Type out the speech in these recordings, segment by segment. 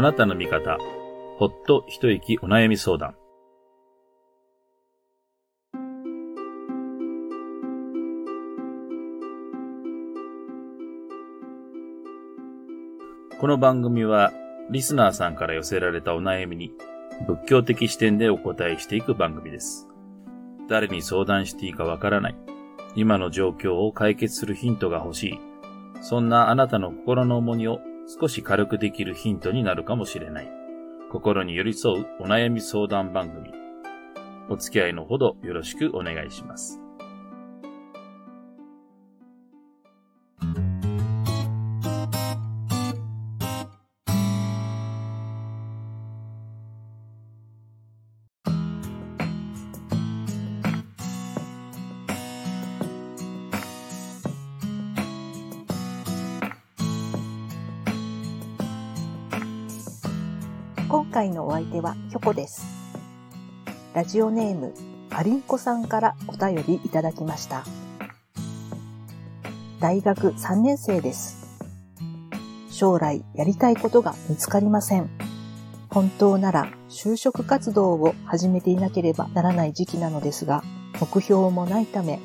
あなたの味方、ほっと一息お悩み相談。この番組は、リスナーさんから寄せられたお悩みに、仏教的視点でお答えしていく番組です。誰に相談していいかわからない。今の状況を解決するヒントが欲しい。そんなあなたの心の重荷を少し軽くできるヒントになるかもしれない。心に寄り添うお悩み相談番組。お付き合いのほどよろしくお願いします。今回のお相手はひょこです。ラジオネーム、ありんこさんからお便りいただきました。大学3年生です。将来やりたいことが見つかりません。本当なら就職活動を始めていなければならない時期なのですが、目標もないため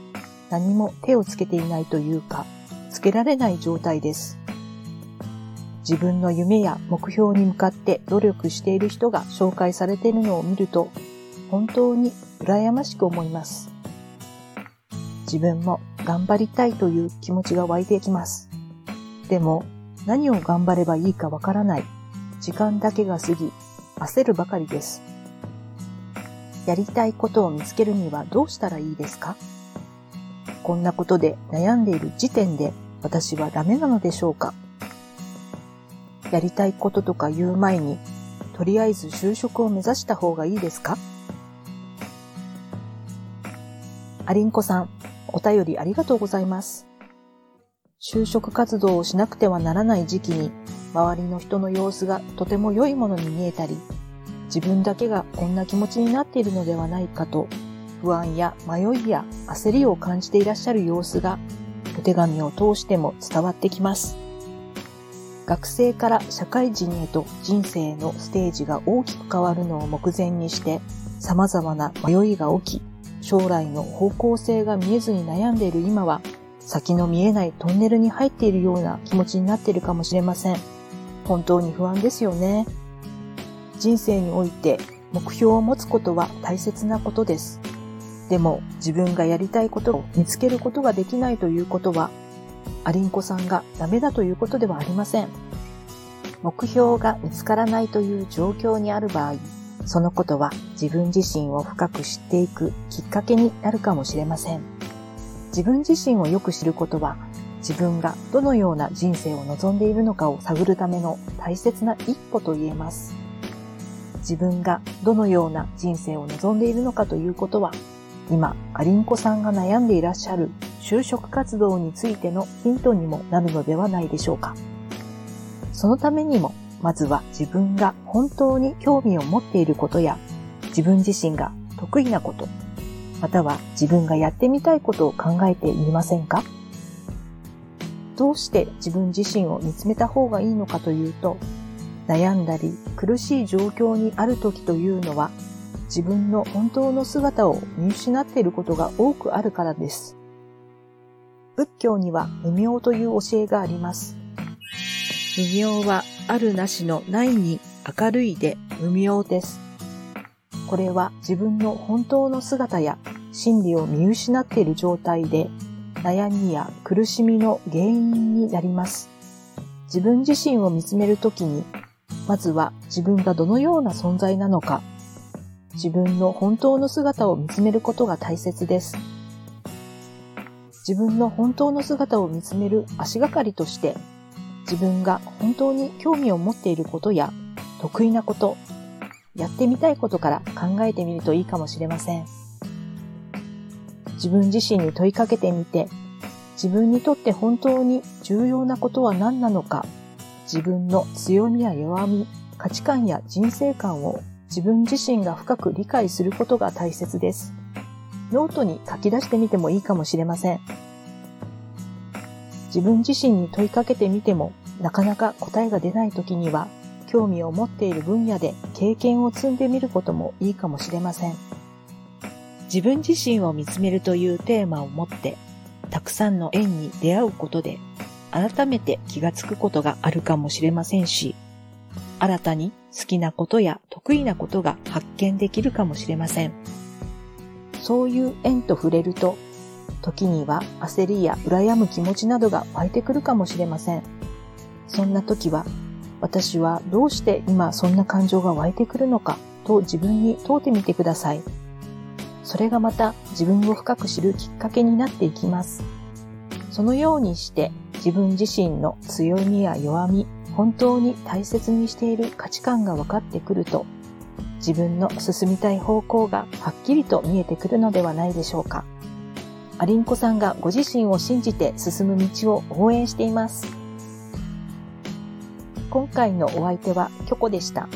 何も手をつけていないというか、つけられない状態です。自分の夢や目標に向かって努力している人が紹介されているのを見ると、本当に羨ましく思います。自分も頑張りたいという気持ちが湧いてきます。でも、何を頑張ればいいかわからない。時間だけが過ぎ、焦るばかりです。やりたいことを見つけるにはどうしたらいいですか？こんなことで悩んでいる時点で私はダメなのでしょうか？やりたいこととか言う前に、とりあえず就職を目指した方がいいですか？ありんこさん、お便りありがとうございます。就職活動をしなくてはならない時期に、周りの人の様子がとても良いものに見えたり、自分だけがこんな気持ちになっているのではないかと、不安や迷いや焦りを感じていらっしゃる様子が、お手紙を通しても伝わってきます。学生から社会人へと人生のステージが大きく変わるのを目前にして様々な迷いが起き、将来の方向性が見えずに悩んでいる今は先の見えないトンネルに入っているような気持ちになっているかもしれません。本当に不安ですよね。人生において目標を持つことは大切なことです。でも自分がやりたいことを見つけることができないということはアリンコさんがダメだということではありません。目標が見つからないという状況にある場合、そのことは自分自身を深く知っていくきっかけになるかもしれません。自分自身をよく知ることは、自分がどのような人生を望んでいるのかを探るための大切な一歩と言えます。自分がどのような人生を望んでいるのかということは、今、アリンコさんが悩んでいらっしゃる就職活動についてのヒントにもなるのではないでしょうか。そのためにも、まずは自分が本当に興味を持っていることや、自分自身が得意なこと、または自分がやってみたいことを考えてみませんか？どうして自分自身を見つめた方がいいのかというと、悩んだり苦しい状況にある時というのは自分の本当の姿を見失っていることが多くあるからです。仏教には無明という教えがあります。無明はあるなしのないに明るいで無明です。これは自分の本当の姿や真理を見失っている状態で悩みや苦しみの原因になります。自分自身を見つめるときに、まずは自分がどのような存在なのか自分の本当の姿を見つめることが大切です。自分の本当の姿を見つめる足がかりとして、自分が本当に興味を持っていることや得意なこと、やってみたいことから考えてみるといいかもしれません。自分自身に問いかけてみて、自分にとって本当に重要なことは何なのか、自分の強みや弱み、価値観や人生観を自分自身が深く理解することが大切です。ノートに書き出してみてもいいかもしれません。自分自身に問いかけてみても、なかなか答えが出ない時には、興味を持っている分野で経験を積んでみることもいいかもしれません。自分自身を見つめるというテーマを持って、たくさんの縁に出会うことで、改めて気がつくことがあるかもしれませんし、新たに好きなことや得意なことが発見できるかもしれません。そういう縁と触れると、時には焦りや羨む気持ちなどが湧いてくるかもしれません。そんな時は、私はどうして今そんな感情が湧いてくるのかと自分に問うてみてください。それがまた自分を深く知るきっかけになっていきます。そのようにして自分自身の強みや弱み、本当に大切にしている価値観が分かってくると、自分の進みたい方向がはっきりと見えてくるのではないでしょうか。アリンコさんがご自身を信じて進む道を応援しています。今回のお相手はキョコでした。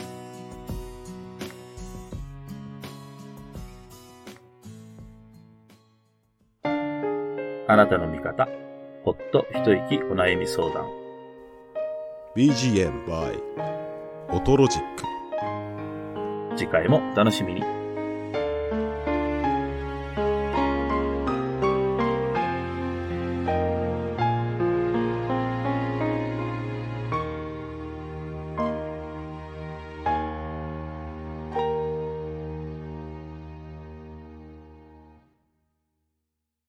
あなたの味方、ほっと一息お悩み相談。BGM by オトロジック。次回もお楽しみに。